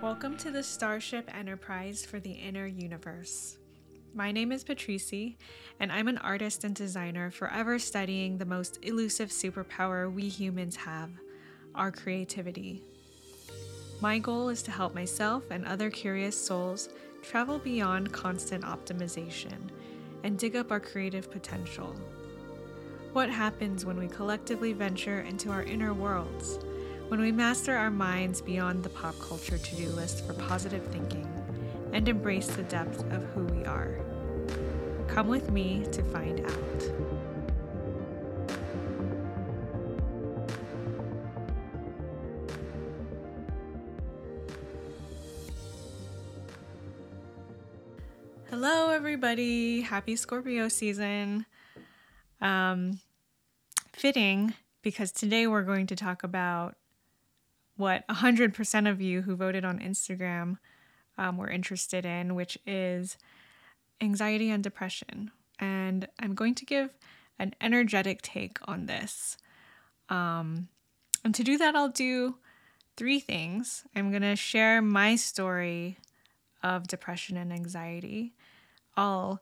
Welcome to the Starship Enterprise for the Inner Universe. My name is Patrici, and I'm an artist and designer forever studying the most elusive superpower we humans have our creativity. My goal is to help myself and other curious souls travel beyond constant optimization and dig up our creative potential. What happens when we collectively venture into our inner worlds? When we master our minds beyond the pop culture to do list for positive thinking and embrace the depth of who we are. Come with me to find out. Hello, everybody. Happy Scorpio season. Um, fitting because today we're going to talk about what 100% of you who voted on Instagram um, were interested in, which is anxiety and depression. And I'm going to give an energetic take on this. Um, and to do that, I'll do three things. I'm going to share my story of depression and anxiety. I'll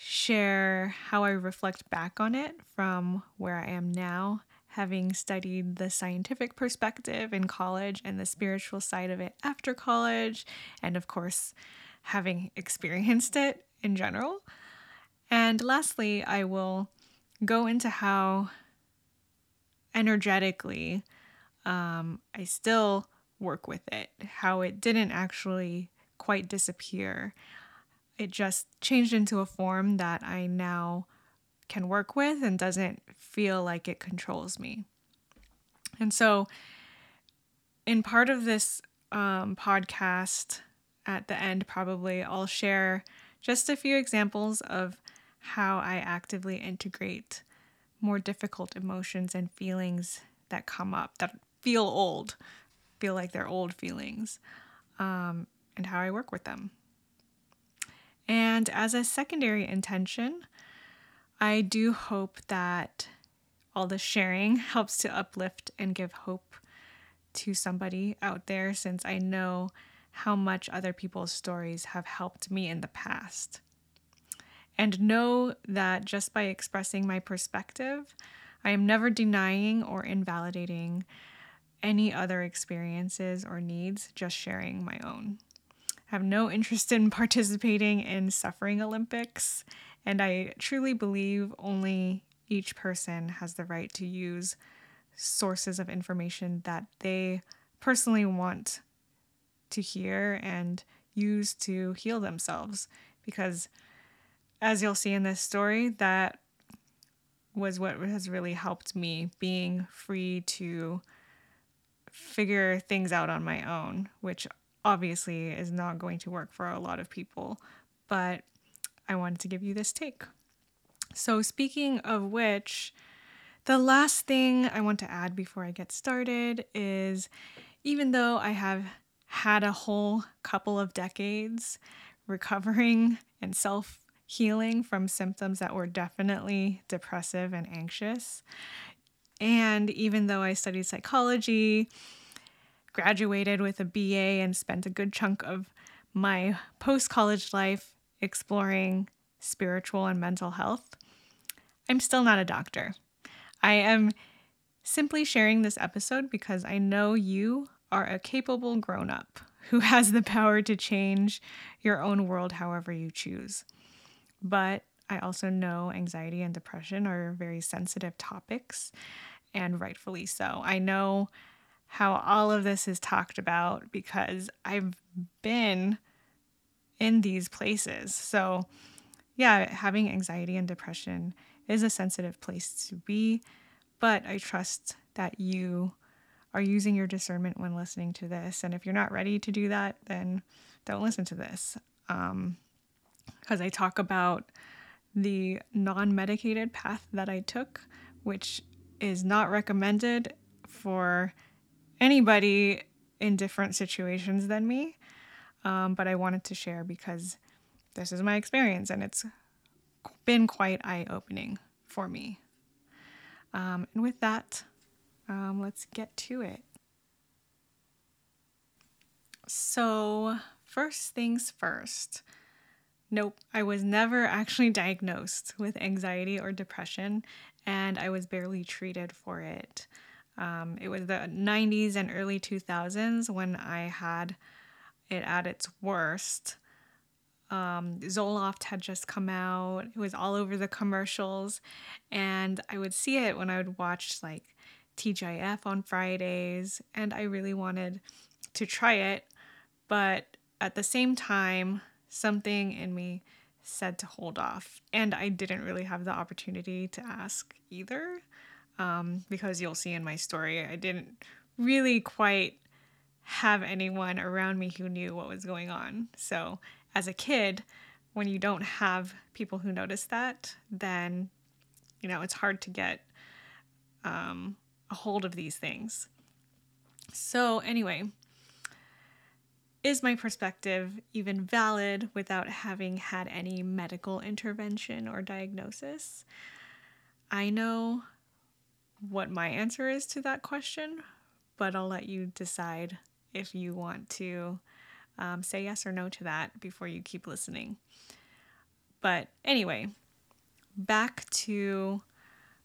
share how I reflect back on it from where I am now, having studied the scientific perspective in college and the spiritual side of it after college, and of course, having experienced it in general. And lastly, I will go into how energetically um, I still work with it, how it didn't actually quite disappear. It just changed into a form that I now can work with and doesn't feel like it controls me. And so, in part of this um, podcast, at the end, probably I'll share just a few examples of how I actively integrate more difficult emotions and feelings that come up that feel old, feel like they're old feelings, um, and how I work with them. And as a secondary intention, I do hope that all the sharing helps to uplift and give hope to somebody out there since I know how much other people's stories have helped me in the past. And know that just by expressing my perspective, I am never denying or invalidating any other experiences or needs, just sharing my own. Have no interest in participating in suffering Olympics, and I truly believe only each person has the right to use sources of information that they personally want to hear and use to heal themselves. Because, as you'll see in this story, that was what has really helped me being free to figure things out on my own, which obviously is not going to work for a lot of people. But I wanted to give you this take. So, speaking of which, the last thing I want to add before I get started is even though I have had a whole couple of decades recovering and self healing from symptoms that were definitely depressive and anxious. And even though I studied psychology, graduated with a BA, and spent a good chunk of my post college life exploring spiritual and mental health, I'm still not a doctor. I am simply sharing this episode because I know you are a capable grown up who has the power to change your own world however you choose. But I also know anxiety and depression are very sensitive topics, and rightfully so. I know how all of this is talked about because I've been in these places. So, yeah, having anxiety and depression is a sensitive place to be, but I trust that you are using your discernment when listening to this. And if you're not ready to do that, then don't listen to this. Because um, I talk about the non medicated path that I took, which is not recommended for anybody in different situations than me. Um, but I wanted to share because this is my experience and it's been quite eye opening for me. Um, and with that, um, let's get to it. So, first things first. Nope, I was never actually diagnosed with anxiety or depression, and I was barely treated for it. Um, it was the 90s and early 2000s when I had it at its worst. Um, Zoloft had just come out. It was all over the commercials. And I would see it when I would watch like TGIF on Fridays. And I really wanted to try it. But at the same time, something in me said to hold off. And I didn't really have the opportunity to ask either. Um, because you'll see in my story, I didn't really quite have anyone around me who knew what was going on. So, as a kid, when you don't have people who notice that, then, you know, it's hard to get um, a hold of these things. So, anyway, is my perspective even valid without having had any medical intervention or diagnosis? I know what my answer is to that question, but I'll let you decide if you want to um, say yes or no to that before you keep listening. But anyway, back to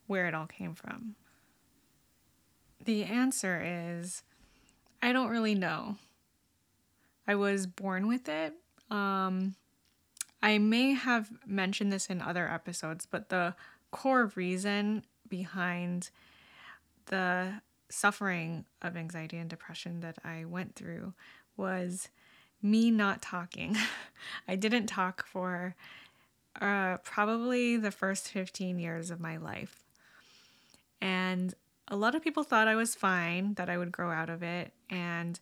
where it all came from. The answer is I don't really know. I was born with it. Um, I may have mentioned this in other episodes, but the core reason behind the suffering of anxiety and depression that I went through was me not talking. I didn't talk for uh, probably the first 15 years of my life. And a lot of people thought I was fine, that I would grow out of it. And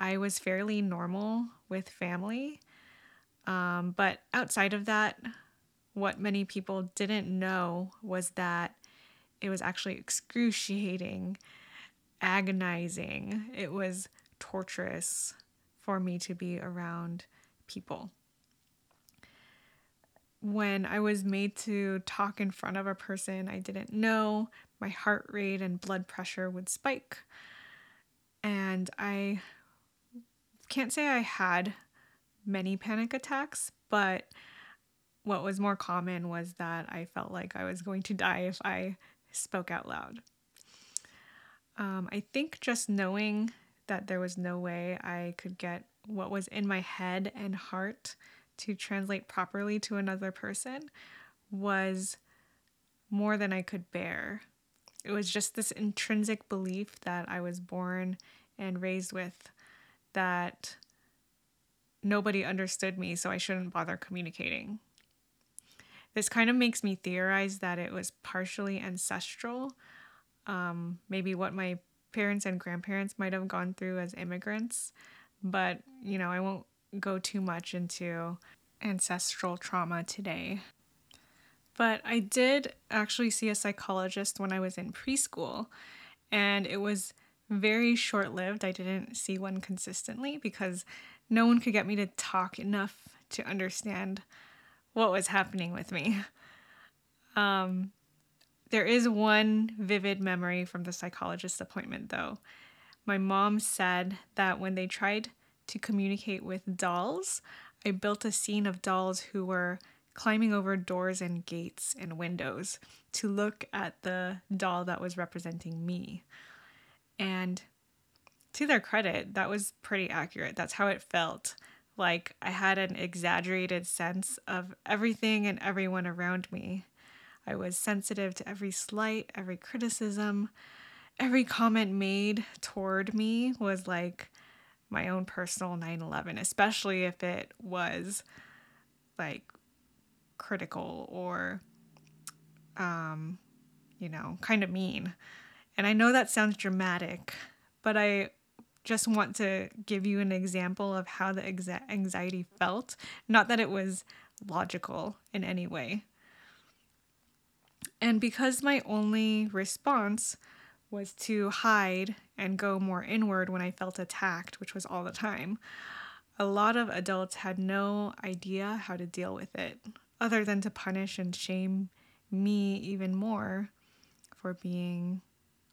I was fairly normal with family. Um, but outside of that, what many people didn't know was that it was actually excruciating agonizing. It was torturous for me to be around people. When I was made to talk in front of a person I didn't know, my heart rate and blood pressure would spike. And I can't say I had many panic attacks, but what was more common was that I felt like I was going to die if I spoke out loud. Um, I think just knowing that there was no way I could get what was in my head and heart to translate properly to another person was more than I could bear. It was just this intrinsic belief that I was born and raised with that nobody understood me, so I shouldn't bother communicating. This kind of makes me theorize that it was partially ancestral um, maybe what my parents and grandparents might have gone through as immigrants. But, you know, I won't go too much into ancestral trauma today. But I did actually see a psychologist when I was in preschool, and it was very short lived. I didn't see one consistently because no one could get me to talk enough to understand what was happening with me. Um, there is one vivid memory from the psychologist appointment, though. My mom said that when they tried to communicate with dolls, I built a scene of dolls who were climbing over doors and gates and windows to look at the doll that was representing me. And to their credit, that was pretty accurate. That's how it felt. Like I had an exaggerated sense of everything and everyone around me. I was sensitive to every slight, every criticism, every comment made toward me was like my own personal 9 11, especially if it was like critical or, um, you know, kind of mean. And I know that sounds dramatic, but I just want to give you an example of how the anxiety felt. Not that it was logical in any way. And because my only response was to hide and go more inward when I felt attacked, which was all the time, a lot of adults had no idea how to deal with it other than to punish and shame me even more for being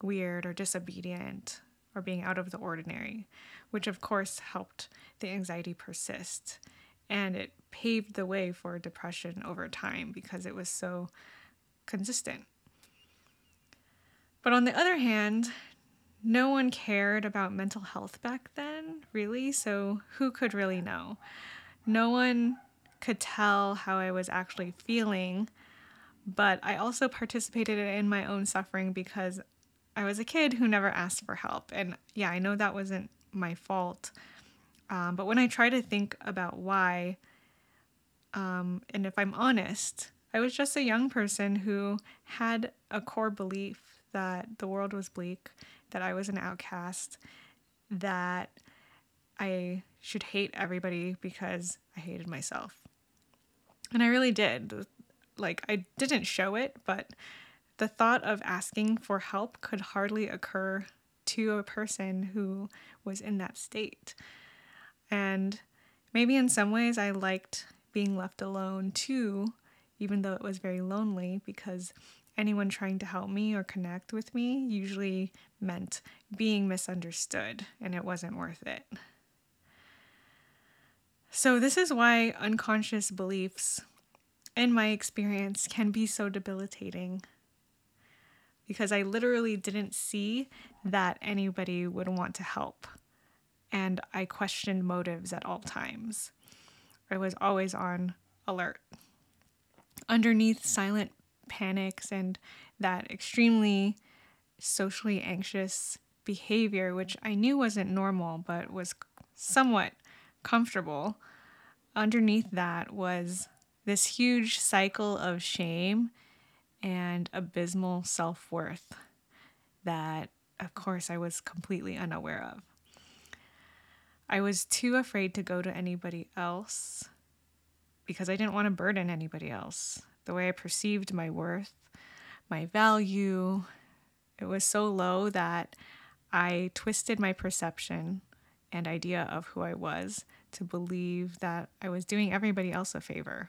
weird or disobedient or being out of the ordinary, which of course helped the anxiety persist. And it paved the way for depression over time because it was so consistent. But on the other hand, no one cared about mental health back then, really, so who could really know? No one could tell how I was actually feeling, but I also participated in my own suffering because I was a kid who never asked for help. And yeah, I know that wasn't my fault. Um, but when I try to think about why, um, and if I'm honest, I was just a young person who had a core belief that the world was bleak, that I was an outcast, that I should hate everybody because I hated myself. And I really did. Like, I didn't show it, but the thought of asking for help could hardly occur to a person who was in that state. And maybe in some ways I liked being left alone too, even though it was very lonely, because anyone trying to help me or connect with me usually meant being misunderstood, and it wasn't worth it. So, this is why unconscious beliefs, in my experience, can be so debilitating. Because I literally didn't see that anybody would want to help. And I questioned motives at all times. I was always on alert. Underneath silent panics and that extremely socially anxious behavior, which I knew wasn't normal but was somewhat comfortable, underneath that was this huge cycle of shame and abysmal self worth that, of course, I was completely unaware of. I was too afraid to go to anybody else because I didn't want to burden anybody else the way I perceived my worth, my value. It was so low that I twisted my perception and idea of who I was to believe that I was doing everybody else a favor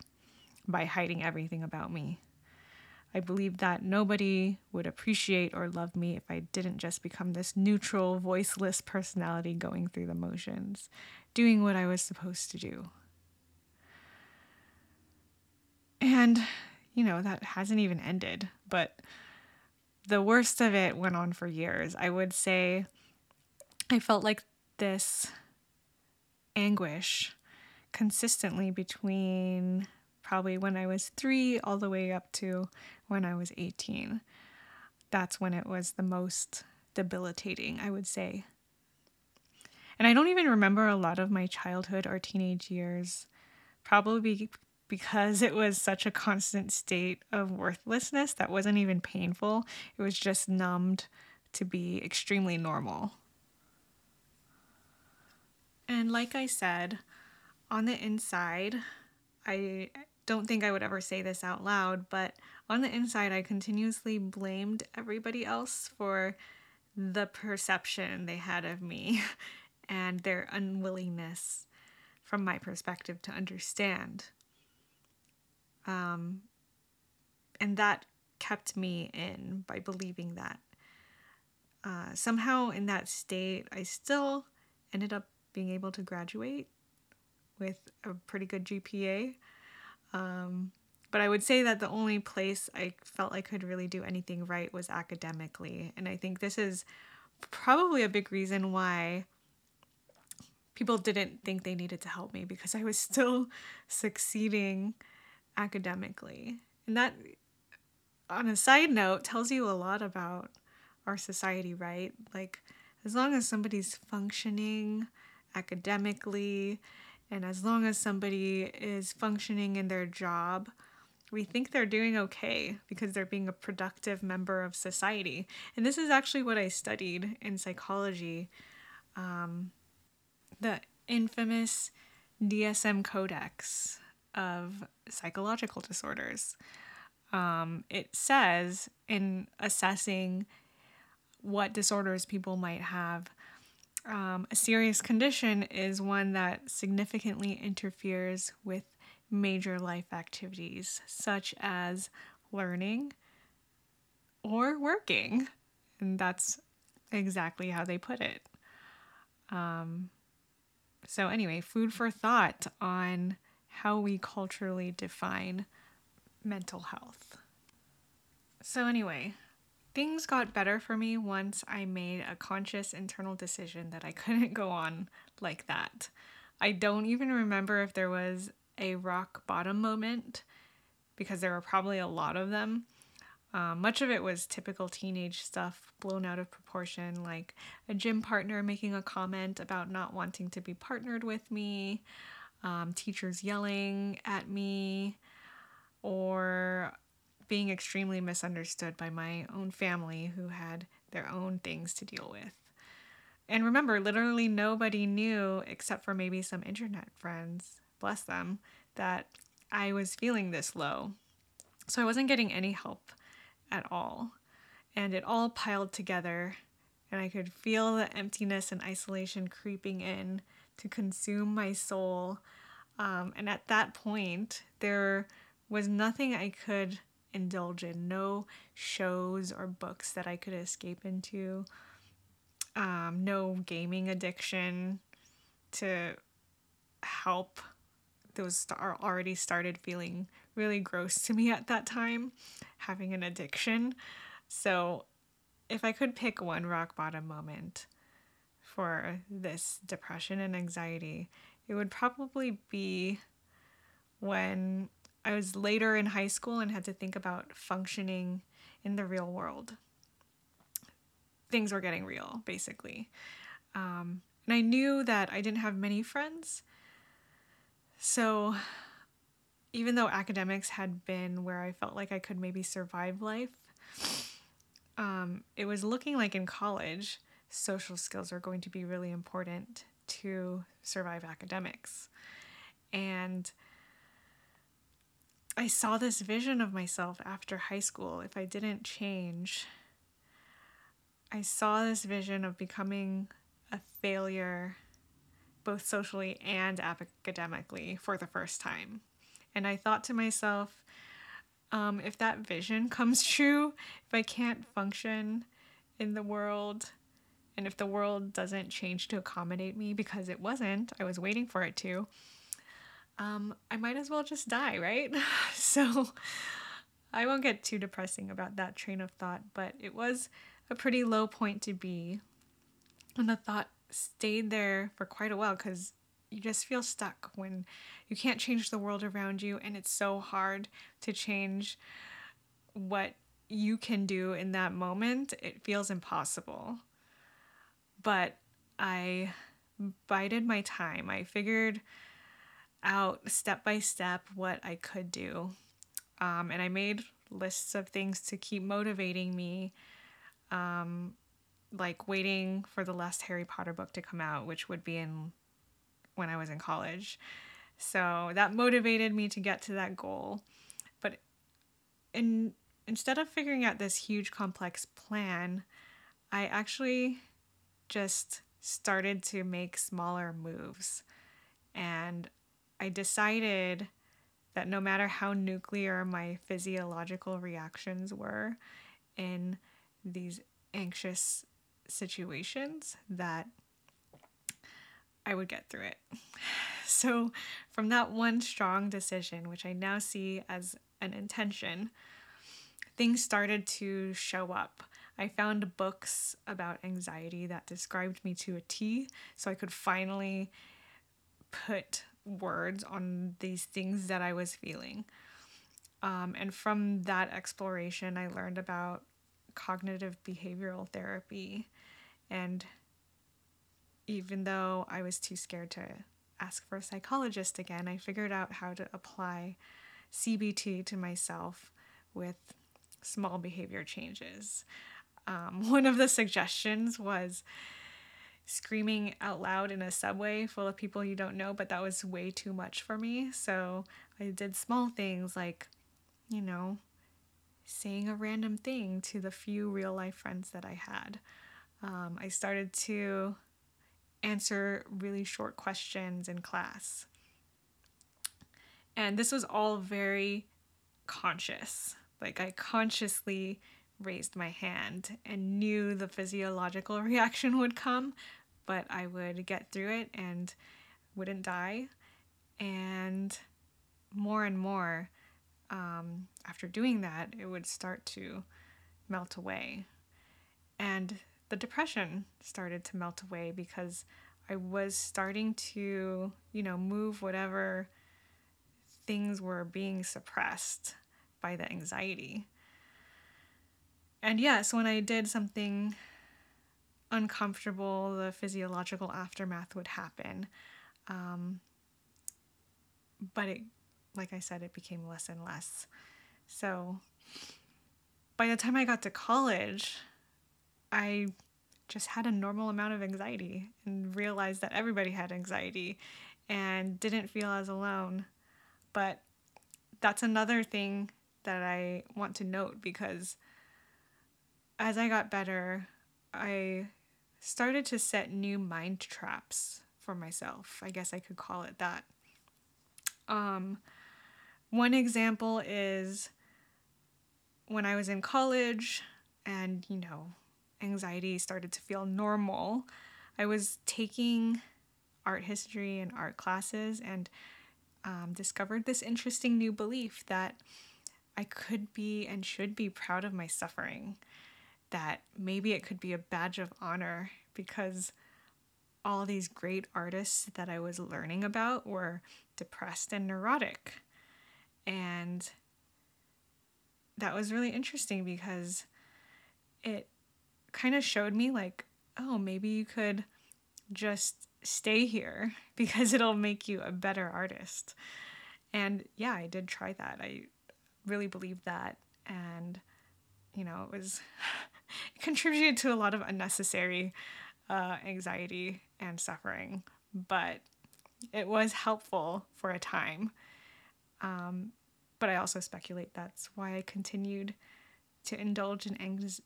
by hiding everything about me. I believed that nobody would appreciate or love me if I didn't just become this neutral, voiceless personality going through the motions, doing what I was supposed to do. And, you know, that hasn't even ended, but the worst of it went on for years. I would say I felt like this anguish consistently between probably when I was three all the way up to when I was 18. That's when it was the most debilitating, I would say. And I don't even remember a lot of my childhood or teenage years, probably because it was such a constant state of worthlessness that wasn't even painful. It was just numbed to be extremely normal. And like I said, on the inside, I don't think I would ever say this out loud, but on the inside, I continuously blamed everybody else for the perception they had of me and their unwillingness, from my perspective, to understand um, and that kept me in by believing that. Uh, somehow, in that state, I still ended up being able to graduate with a pretty good GPA. Um, but I would say that the only place I felt I could really do anything right was academically. And I think this is probably a big reason why people didn't think they needed to help me because I was still succeeding academically. And that, on a side note, tells you a lot about our society, right? Like, as long as somebody's functioning academically, and as long as somebody is functioning in their job, we think they're doing okay because they're being a productive member of society. And this is actually what I studied in psychology. Um, the infamous DSM Codex of psychological disorders. Um, it says in assessing what disorders people might have, um, a serious condition is one that significantly interferes with major life activities, such as learning or working. And that's exactly how they put it. Um, so, anyway, food for thought on how we culturally define mental health. So, anyway, things got better for me once I made a conscious internal decision that I couldn't go on like that. I don't even remember if there was a rock bottom moment because there were probably a lot of them. Um, much of it was typical teenage stuff blown out of proportion, like a gym partner making a comment about not wanting to be partnered with me, um, teachers yelling at me, or being extremely misunderstood by my own family who had their own things to deal with. And remember, literally nobody knew except for maybe some internet friends, bless them, that I was feeling this low. So I wasn't getting any help at all. And it all piled together, and I could feel the emptiness and isolation creeping in to consume my soul. Um, and at that point, there was nothing I could indulge in, no shows or books that I could escape into, um, no gaming addiction to help. Those already started feeling really gross to me at that time, having an addiction. So, if I could pick one rock bottom moment for this depression and anxiety, it would probably be when I was later in high school and had to think about functioning in the real world. Things were getting real, basically. Um, and I knew that I didn't have many friends. So even though academics had been where I felt like I could maybe survive life, um, it was looking like in college, social skills are going to be really important to survive academics. And I saw this vision of myself after high school if I didn't change. I saw this vision of becoming a failure both socially and academically for the first time. And I thought to myself, um, if that vision comes true, if I can't function in the world, and if the world doesn't change to accommodate me because it wasn't, I was waiting for it to, um, I might as well just die, right? so I won't get too depressing about that train of thought, but it was a pretty low point to be. And the thought stayed there for quite a while because you just feel stuck when you can't change the world around you, and it's so hard to change what you can do in that moment. It feels impossible. But I bided my time. I figured out step by step what I could do. Um, and I made lists of things to keep motivating me, um, like waiting for the last Harry Potter book to come out, which would be in when I was in college. So that motivated me to get to that goal. But in instead of figuring out this huge complex plan, I actually just started to make smaller moves. And I decided that no matter how nuclear my physiological reactions were in these anxious situations, that I would get through it. So, from that one strong decision, which I now see as an intention, things started to show up. I found books about anxiety that described me to a T, so I could finally put words on these things that I was feeling. Um, and from that exploration, I learned about cognitive behavioral therapy. And even though I was too scared to ask for a psychologist again, I figured out how to apply CBT to myself with small behavior changes. Um, one of the suggestions was screaming out loud in a subway full of people you don't know, but that was way too much for me. So I did small things like, you know, saying a random thing to the few real life friends that I had. Um, I started to answer really short questions in class. And this was all very conscious. Like, I consciously raised my hand and knew the physiological reaction would come, but I would get through it and wouldn't die. And more and more, um, after doing that, it would start to melt away. And the depression started to melt away because I was starting to, you know, move whatever things were being suppressed by the anxiety. And yes, when I did something uncomfortable, the physiological aftermath would happen. Um, but it, like I said, it became less and less. So by the time I got to college, I just had a normal amount of anxiety and realized that everybody had anxiety and didn't feel as alone. But that's another thing that I want to note because as I got better, I started to set new mind traps for myself. I guess I could call it that. Um, one example is when I was in college and, you know, anxiety started to feel normal, I was taking art history and art classes and um, discovered this interesting new belief that I could be and should be proud of my suffering, that maybe it could be a badge of honor because all these great artists that I was learning about were depressed and neurotic. And that was really interesting because it kind of showed me like, oh, maybe you could just stay here because it'll make you a better artist. And yeah, I did try that. I really believed that. And, you know, it was, it contributed to a lot of unnecessary uh, anxiety and suffering, but it was helpful for a time. Um, but I also speculate that's why I continued to indulge in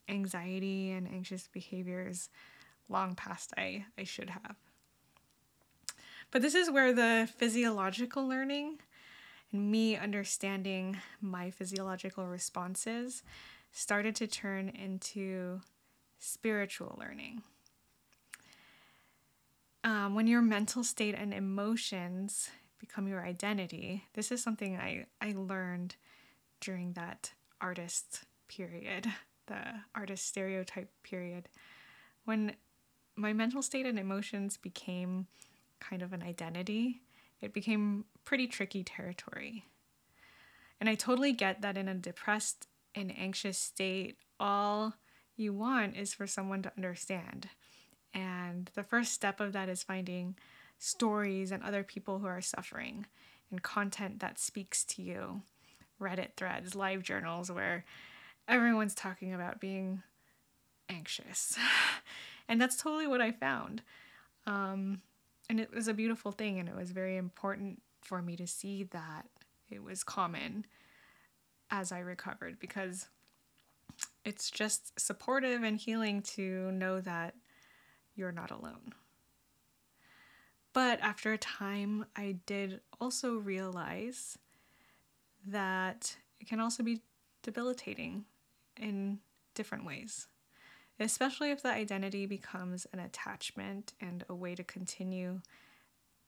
anxiety and anxious behaviors long past I, I should have. But this is where the physiological learning and me understanding my physiological responses started to turn into spiritual learning. Um, when your mental state and emotions become your identity, this is something I, I learned during that artist period, the artist stereotype period, when my mental state and emotions became kind of an identity, it became pretty tricky territory. And I totally get that in a depressed and anxious state, all you want is for someone to understand. And the first step of that is finding stories and other people who are suffering and content that speaks to you. Reddit threads, live journals where everyone's talking about being anxious. and that's totally what I found. Um, and it was a beautiful thing, and it was very important for me to see that it was common as I recovered because it's just supportive and healing to know that you're not alone. But after a time, I did also realize that it can also be debilitating in different ways, especially if the identity becomes an attachment and a way to continue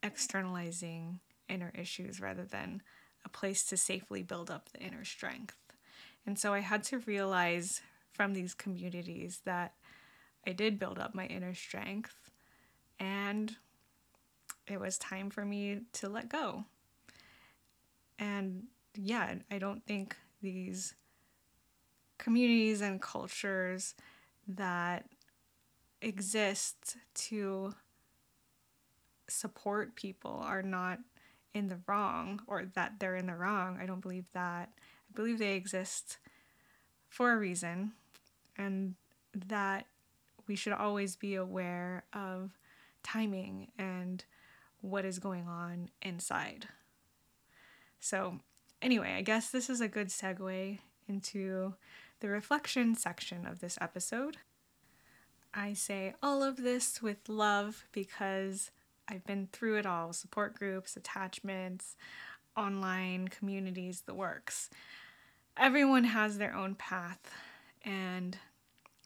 externalizing inner issues rather than a place to safely build up the inner strength. And so I had to realize from these communities that I did build up my inner strength and it was time for me to let go. And yeah, I don't think these communities and cultures that exist to support people are not in the wrong or that they're in the wrong. I don't believe that. I believe they exist for a reason and that we should always be aware of timing and what is going on inside. So, anyway, I guess this is a good segue into the reflection section of this episode. I say all of this with love because I've been through it all support groups, attachments, online communities, the works. Everyone has their own path, and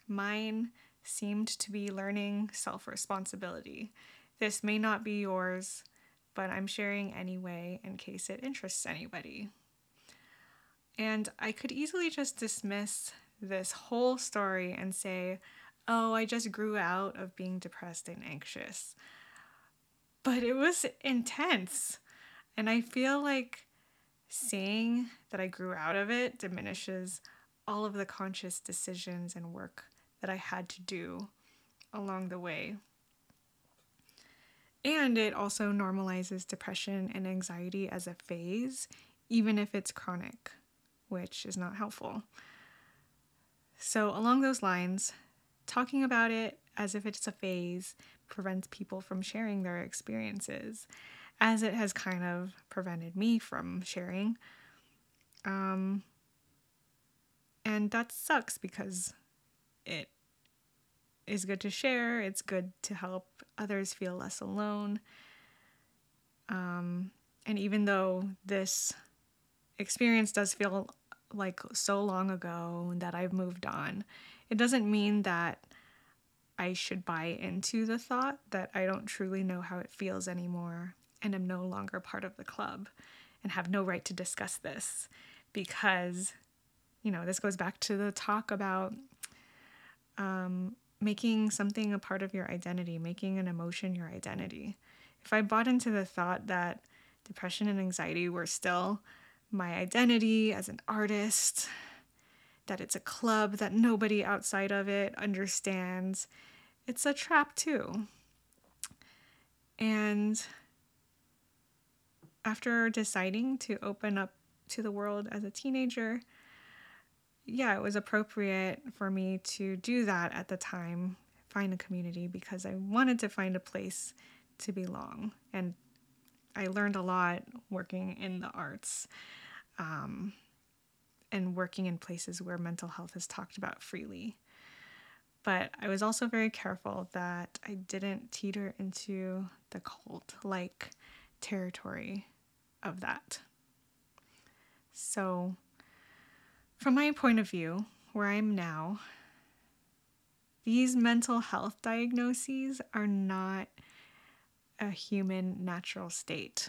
mine seemed to be learning self responsibility. This may not be yours, but I'm sharing anyway in case it interests anybody. And I could easily just dismiss this whole story and say, oh, I just grew out of being depressed and anxious. But it was intense. And I feel like saying that I grew out of it diminishes all of the conscious decisions and work that I had to do along the way. And it also normalizes depression and anxiety as a phase, even if it's chronic, which is not helpful. So, along those lines, talking about it as if it's a phase prevents people from sharing their experiences, as it has kind of prevented me from sharing. Um, and that sucks because it is good to share, it's good to help others feel less alone. Um, and even though this experience does feel like so long ago that I've moved on, it doesn't mean that I should buy into the thought that I don't truly know how it feels anymore and am no longer part of the club and have no right to discuss this because, you know, this goes back to the talk about um, making something a part of your identity, making an emotion your identity. If I bought into the thought that depression and anxiety were still my identity as an artist, that it's a club that nobody outside of it understands, it's a trap too. And after deciding to open up to the world as a teenager, yeah, it was appropriate for me to do that at the time, find a community because I wanted to find a place to belong. And I learned a lot working in the arts um, and working in places where mental health is talked about freely. But I was also very careful that I didn't teeter into the cult like territory of that. So, from my point of view, where I'm now, these mental health diagnoses are not a human natural state.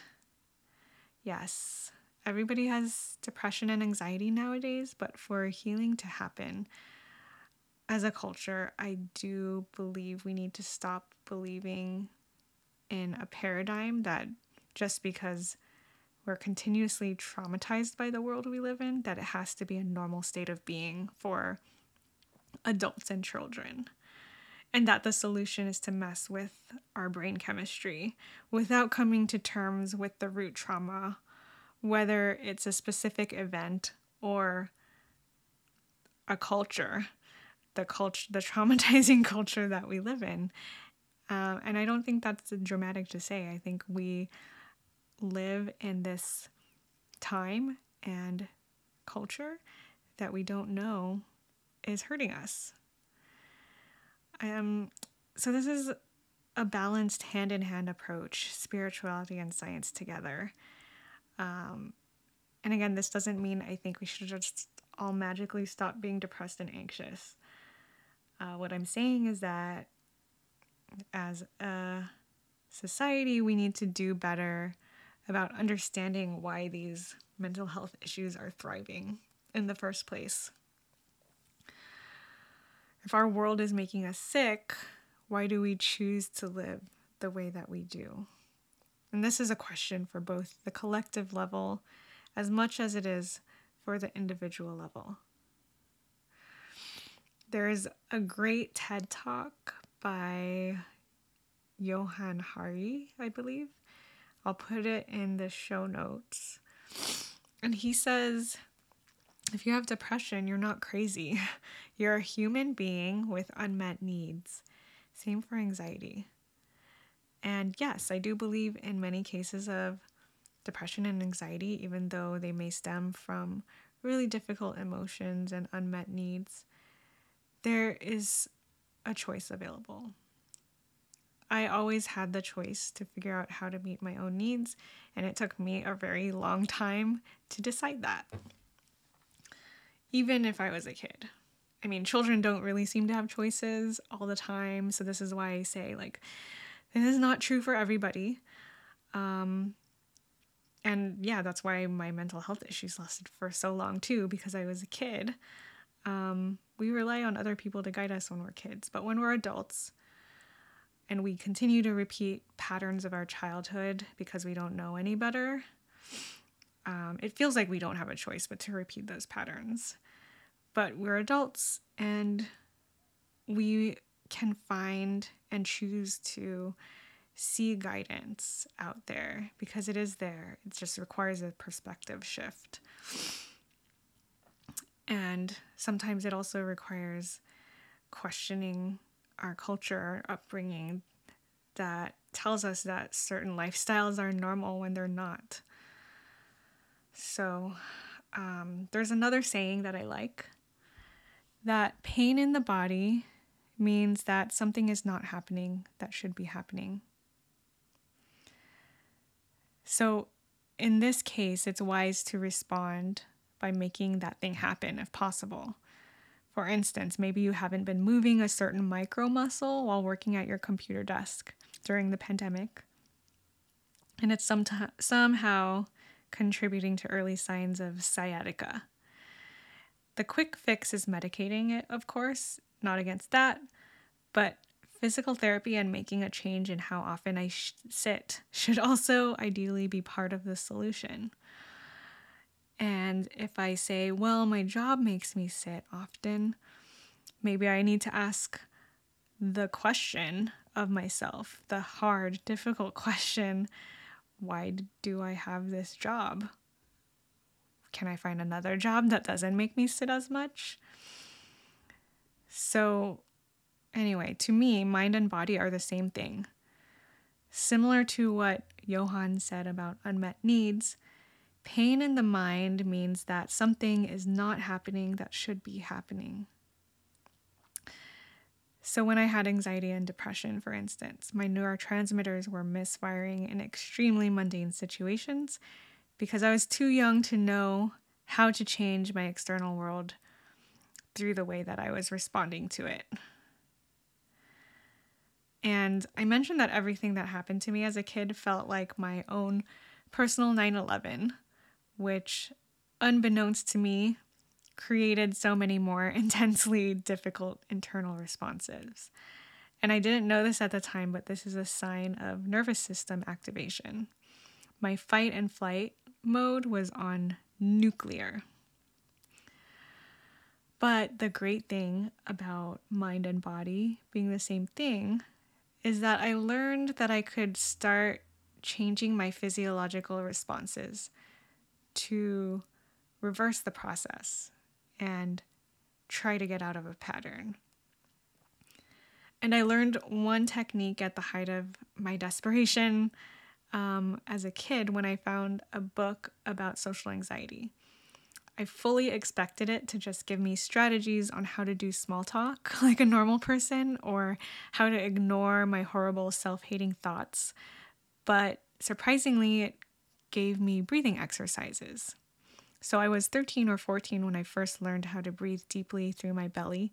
Yes, everybody has depression and anxiety nowadays, but for healing to happen as a culture, I do believe we need to stop believing in a paradigm that just because we're continuously traumatized by the world we live in, that it has to be a normal state of being for adults and children. And that the solution is to mess with our brain chemistry without coming to terms with the root trauma, whether it's a specific event or a culture, the culture, the traumatizing culture that we live in. Uh, and I don't think that's dramatic to say. I think we live in this time and culture that we don't know is hurting us. Um, so, this is a balanced hand in hand approach, spirituality and science together. Um, and again, this doesn't mean I think we should just all magically stop being depressed and anxious. Uh, what I'm saying is that as a society, we need to do better about understanding why these mental health issues are thriving in the first place. If our world is making us sick, why do we choose to live the way that we do? And this is a question for both the collective level as much as it is for the individual level. There is a great TED talk by Johann Hari, I believe, I'll put it in the show notes. And he says, if you have depression, you're not crazy. You're a human being with unmet needs. Same for anxiety. And yes, I do believe in many cases of depression and anxiety, even though they may stem from really difficult emotions and unmet needs, there is a choice available. I always had the choice to figure out how to meet my own needs, and it took me a very long time to decide that, even if I was a kid. I mean, children don't really seem to have choices all the time. So, this is why I say, like, this is not true for everybody. Um, and yeah, that's why my mental health issues lasted for so long too, because I was a kid. Um, we rely on other people to guide us when we're kids, but when we're adults and we continue to repeat patterns of our childhood because we don't know any better, um, it feels like we don't have a choice but to repeat those patterns. But we're adults and we can find and choose to see guidance out there because it is there. It just requires a perspective shift. And sometimes it also requires questioning our culture, our upbringing that tells us that certain lifestyles are normal when they're not. So, um, there's another saying that I like that pain in the body means that something is not happening that should be happening. So, in this case, it's wise to respond by making that thing happen if possible. For instance, maybe you haven't been moving a certain micro muscle while working at your computer desk during the pandemic, and it's some somehow contributing to early signs of sciatica. The quick fix is medicating it, of course, not against that, but Physical therapy and making a change in how often I sh- sit should also ideally be part of the solution. And if I say, well, my job makes me sit often, maybe I need to ask the question of myself, the hard, difficult question why do I have this job? Can I find another job that doesn't make me sit as much? So, Anyway, to me, mind and body are the same thing. Similar to what Johann said about unmet needs, pain in the mind means that something is not happening that should be happening. So, when I had anxiety and depression, for instance, my neurotransmitters were misfiring in extremely mundane situations because I was too young to know how to change my external world through the way that I was responding to it. And I mentioned that everything that happened to me as a kid felt like my own personal 9 11, which, unbeknownst to me, created so many more intensely difficult internal responses. And I didn't know this at the time, but this is a sign of nervous system activation. My fight and flight mode was on nuclear. But the great thing about mind and body being the same thing is that I learned that I could start changing my physiological responses to reverse the process and try to get out of a pattern. And I learned one technique at the height of my desperation um, as a kid when I found a book about social anxiety. I fully expected it to just give me strategies on how to do small talk like a normal person or how to ignore my horrible self hating thoughts. But surprisingly, it gave me breathing exercises. So I was 13 or 14 when I first learned how to breathe deeply through my belly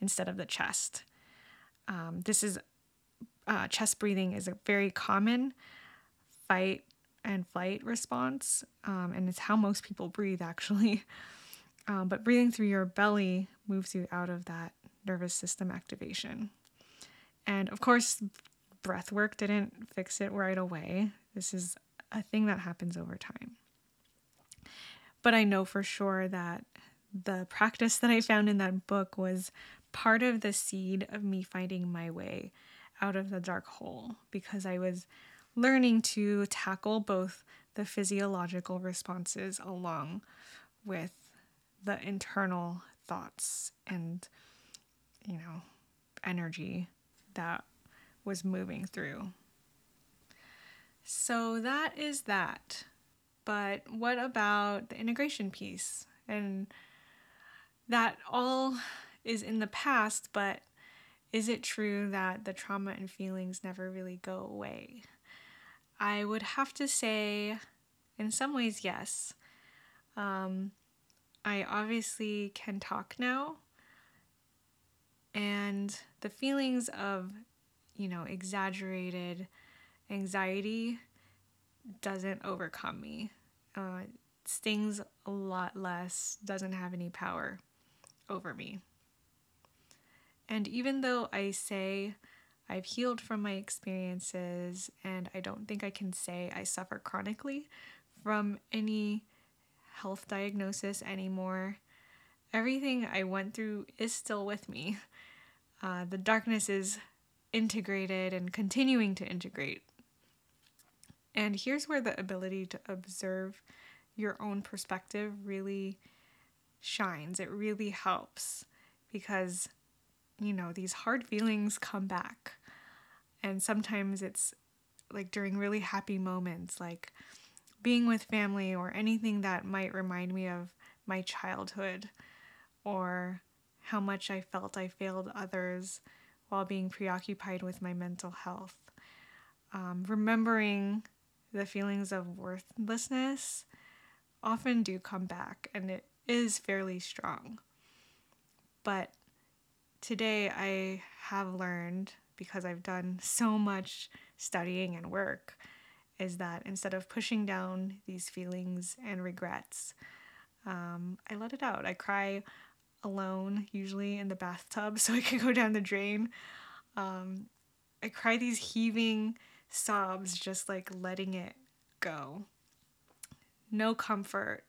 instead of the chest. Um, this is uh, chest breathing is a very common fight and flight response, um, and it's how most people breathe actually. Um, but breathing through your belly moves you out of that nervous system activation. And of course, breath work didn't fix it right away. This is a thing that happens over time. But I know for sure that the practice that I found in that book was part of the seed of me finding my way out of the dark hole because I was learning to tackle both the physiological responses along with the internal thoughts and, you know, energy that was moving through. So that is that. But what about the integration piece? And that all is in the past, but is it true that the trauma and feelings never really go away? I would have to say, in some ways, yes. Um, I obviously can talk now, And the feelings of, you know, exaggerated anxiety doesn't overcome me. Uh, stings a lot less, doesn't have any power over me. And even though I say I've healed from my experiences, and I don't think I can say I suffer chronically from any health diagnosis anymore. Everything I went through is still with me. Uh, the darkness is integrated and continuing to integrate. And here's where the ability to observe your own perspective really shines. It really helps because, you know, these hard feelings come back. And sometimes it's like during really happy moments, like being with family or anything that might remind me of my childhood or how much I felt I failed others while being preoccupied with my mental health. Um, remembering the feelings of worthlessness often do come back and it is fairly strong. But today I have learned, because I've done so much studying and work, is that instead of pushing down these feelings and regrets, um, I let it out. I cry alone, usually in the bathtub, so I can go down the drain. Um, I cry these heaving sobs, just like letting it go. No comfort,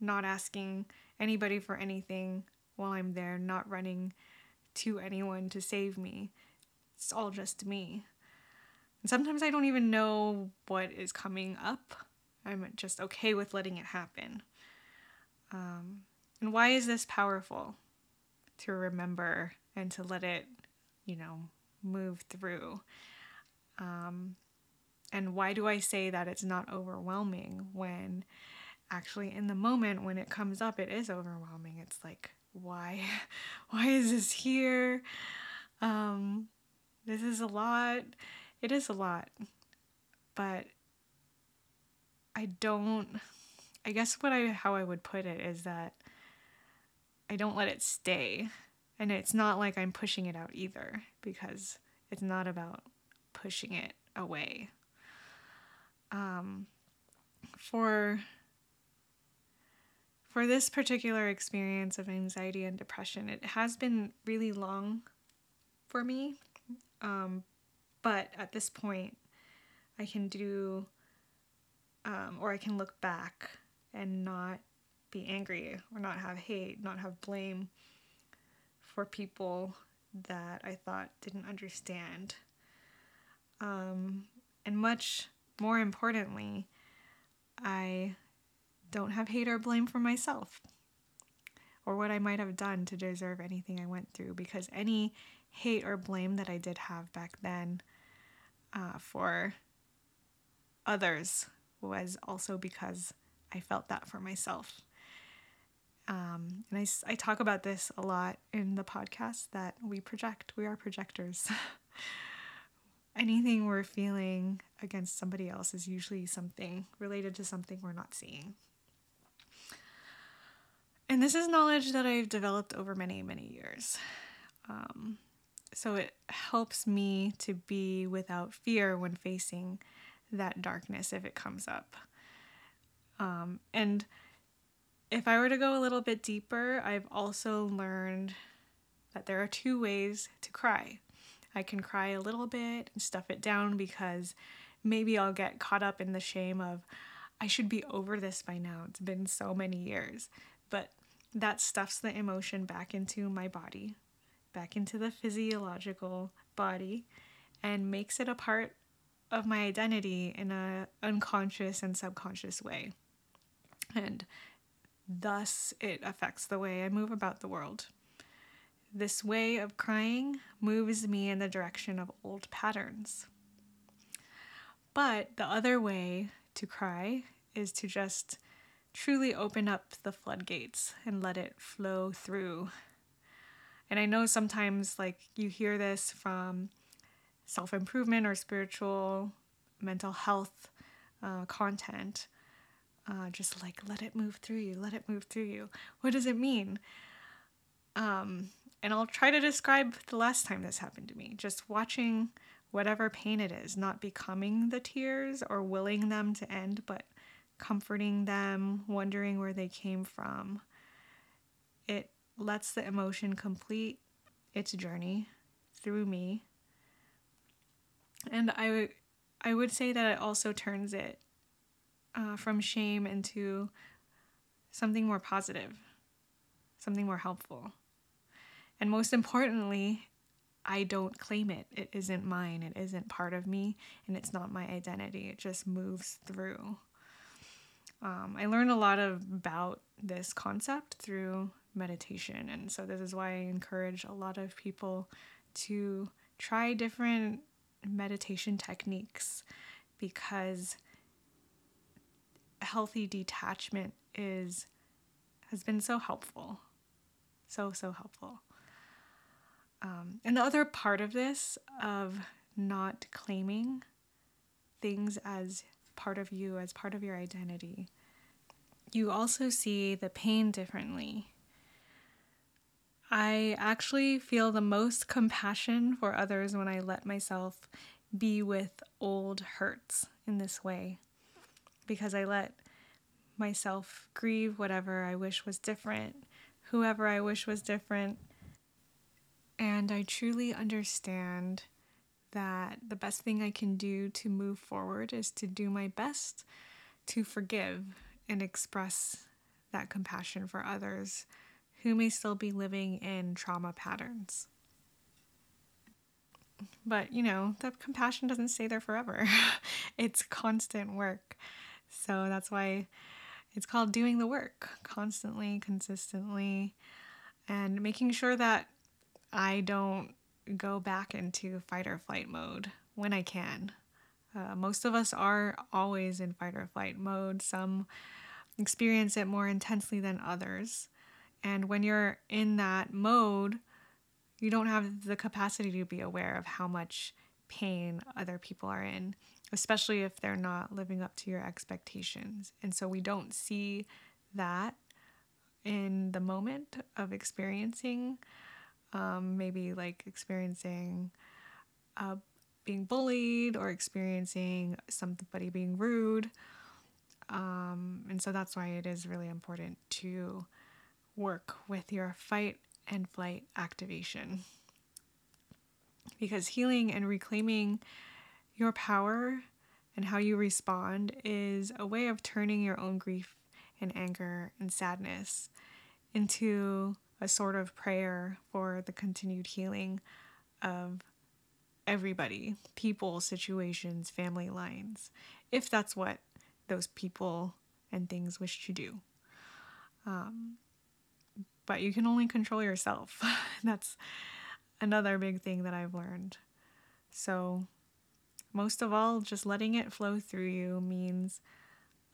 not asking anybody for anything while I'm there, not running to anyone to save me. It's all just me. And sometimes I don't even know what is coming up. I'm just okay with letting it happen. Um, and why is this powerful? To remember and to let it, you know, move through. Um, and why do I say that it's not overwhelming when actually in the moment when it comes up, it is overwhelming? It's like, why? Why is this here? Um, this is a lot. It is a lot. But I don't I guess what I how I would put it is that I don't let it stay. And it's not like I'm pushing it out either because it's not about pushing it away. Um, for for this particular experience of anxiety and depression, it has been really long for me. Um, but at this point, I can do, um, or I can look back and not be angry or not have hate, not have blame for people that I thought didn't understand. Um, and much more importantly, I don't have hate or blame for myself or what I might have done to deserve anything I went through because any hate or blame that I did have back then uh, for others was also because I felt that for myself. Um, and I, I talk about this a lot in the podcast that we project, we are projectors. Anything we're feeling against somebody else is usually something related to something we're not seeing. And this is knowledge that I've developed over many, many years. Um, so it helps me to be without fear when facing that darkness if it comes up. Um, and if I were to go a little bit deeper, I've also learned that there are two ways to cry. I can cry a little bit and stuff it down because maybe I'll get caught up in the shame of, I should be over this by now. It's been so many years. But that stuffs the emotion back into my body, back into the physiological body, and makes it a part of my identity in a unconscious and subconscious way. And thus it affects the way I move about the world. This way of crying moves me in the direction of old patterns. But the other way to cry is to just truly open up the floodgates and let it flow through. And I know sometimes, like, you hear this from self improvement or spiritual mental health uh, content. Uh, just like let it move through you, let it move through you. What does it mean? Um, and I'll try to describe the last time this happened to me. Just watching whatever pain it is, not becoming the tears or willing them to end, but comforting them, wondering where they came from. It lets the emotion complete its journey through me. And I, I would say that it also turns it uh, from shame into something more positive, something more helpful. And most importantly, I don't claim it. It isn't mine. It isn't part of me, and it's not my identity. It just moves through. Um, I learned a lot of, about this concept through meditation, and so this is why I encourage a lot of people to try different meditation techniques because healthy detachment is has been so helpful so so helpful um, and the other part of this, of not claiming things as part of you, as part of your identity, you also see the pain differently. I actually feel the most compassion for others when I let myself be with old hurts in this way because I let myself grieve whatever I wish was different, whoever I wish was different, and I truly understand that the best thing I can do to move forward is to do my best to forgive and express that compassion for others who may still be living in trauma patterns. But, you know, that compassion doesn't stay there forever. it's constant work. So that's why it's called doing the work constantly, consistently, and making sure that I don't go back into fight or flight mode when I can. Uh, most of us are always in fight or flight mode. Some experience it more intensely than others. And when you're in that mode, you don't have the capacity to be aware of how much pain other people are in, especially if they're not living up to your expectations. And so we don't see that in the moment of experiencing um, maybe like experiencing uh, being bullied or experiencing somebody being rude. Um, and so that's why it is really important to work with your fight and flight activation. Because healing and reclaiming your power and how you respond is a way of turning your own grief and anger and sadness into a sort of prayer for the continued healing of everybody, people, situations, family lines, if that's what those people and things wish to do. Um, but you can only control yourself. that's another big thing that I've learned. So, most of all, just letting it flow through you means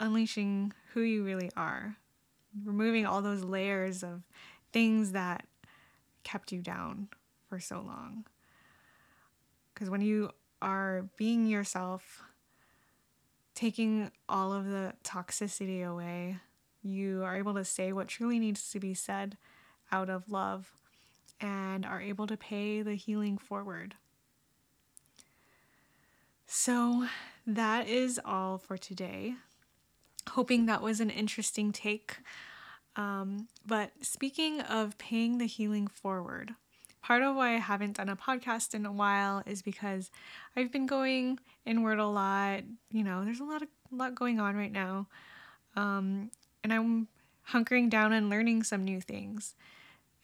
unleashing who you really are, removing all those layers of things that kept you down for so long. Because when you are being yourself, taking all of the toxicity away, you are able to say what truly needs to be said out of love and are able to pay the healing forward. So, that is all for today. Hoping that was an interesting take um, but speaking of paying the healing forward, part of why I haven't done a podcast in a while is because I've been going inward a lot. You know, there's a lot of a lot going on right now, um, and I'm hunkering down and learning some new things.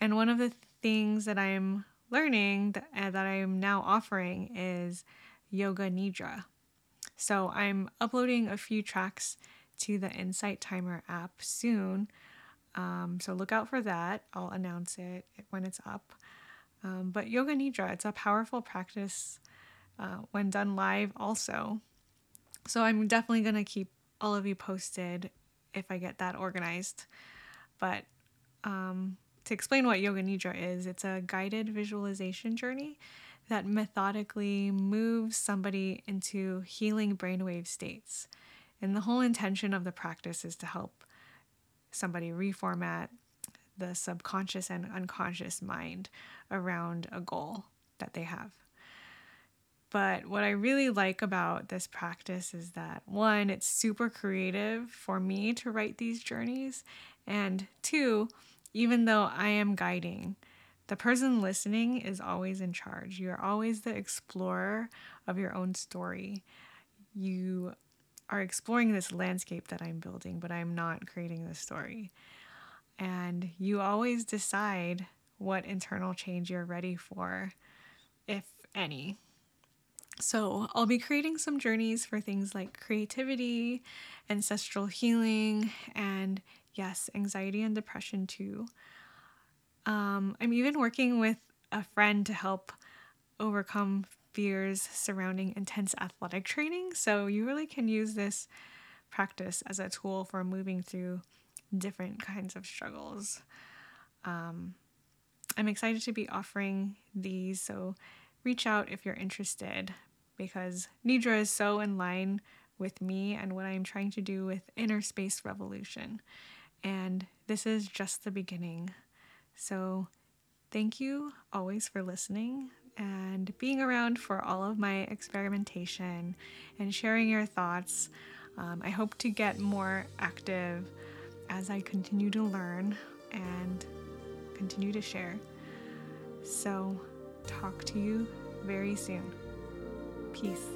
And one of the things that I'm learning that, uh, that I am now offering is yoga nidra. So I'm uploading a few tracks to the Insight Timer app soon um, so look out for that. I'll announce it when it's up. Um, but Yoga Nidra, it's a powerful practice uh, when done live, also. So I'm definitely going to keep all of you posted if I get that organized. But um, to explain what Yoga Nidra is, it's a guided visualization journey that methodically moves somebody into healing brainwave states. And the whole intention of the practice is to help somebody reformat the subconscious and unconscious mind around a goal that they have. But what I really like about this practice is that one, it's super creative for me to write these journeys. And two, even though I am guiding, the person listening is always in charge. You're always the explorer of your own story. You are exploring this landscape that I'm building, but I'm not creating the story. And you always decide what internal change you're ready for, if any. So, I'll be creating some journeys for things like creativity, ancestral healing, and yes, anxiety and depression too. Um, I'm even working with a friend to help overcome fears surrounding intense athletic training. So, you really can use this practice as a tool for moving through different kinds of struggles. Um, I'm excited to be offering these, so reach out if you're interested because Nidra is so in line with me and what I'm trying to do with Inner Space Revolution. And this is just the beginning. So, thank you always for listening and being around for all of my experimentation and sharing your thoughts. Um, I hope to get more active as I continue to learn and continue to share. So, talk to you very soon. Peace.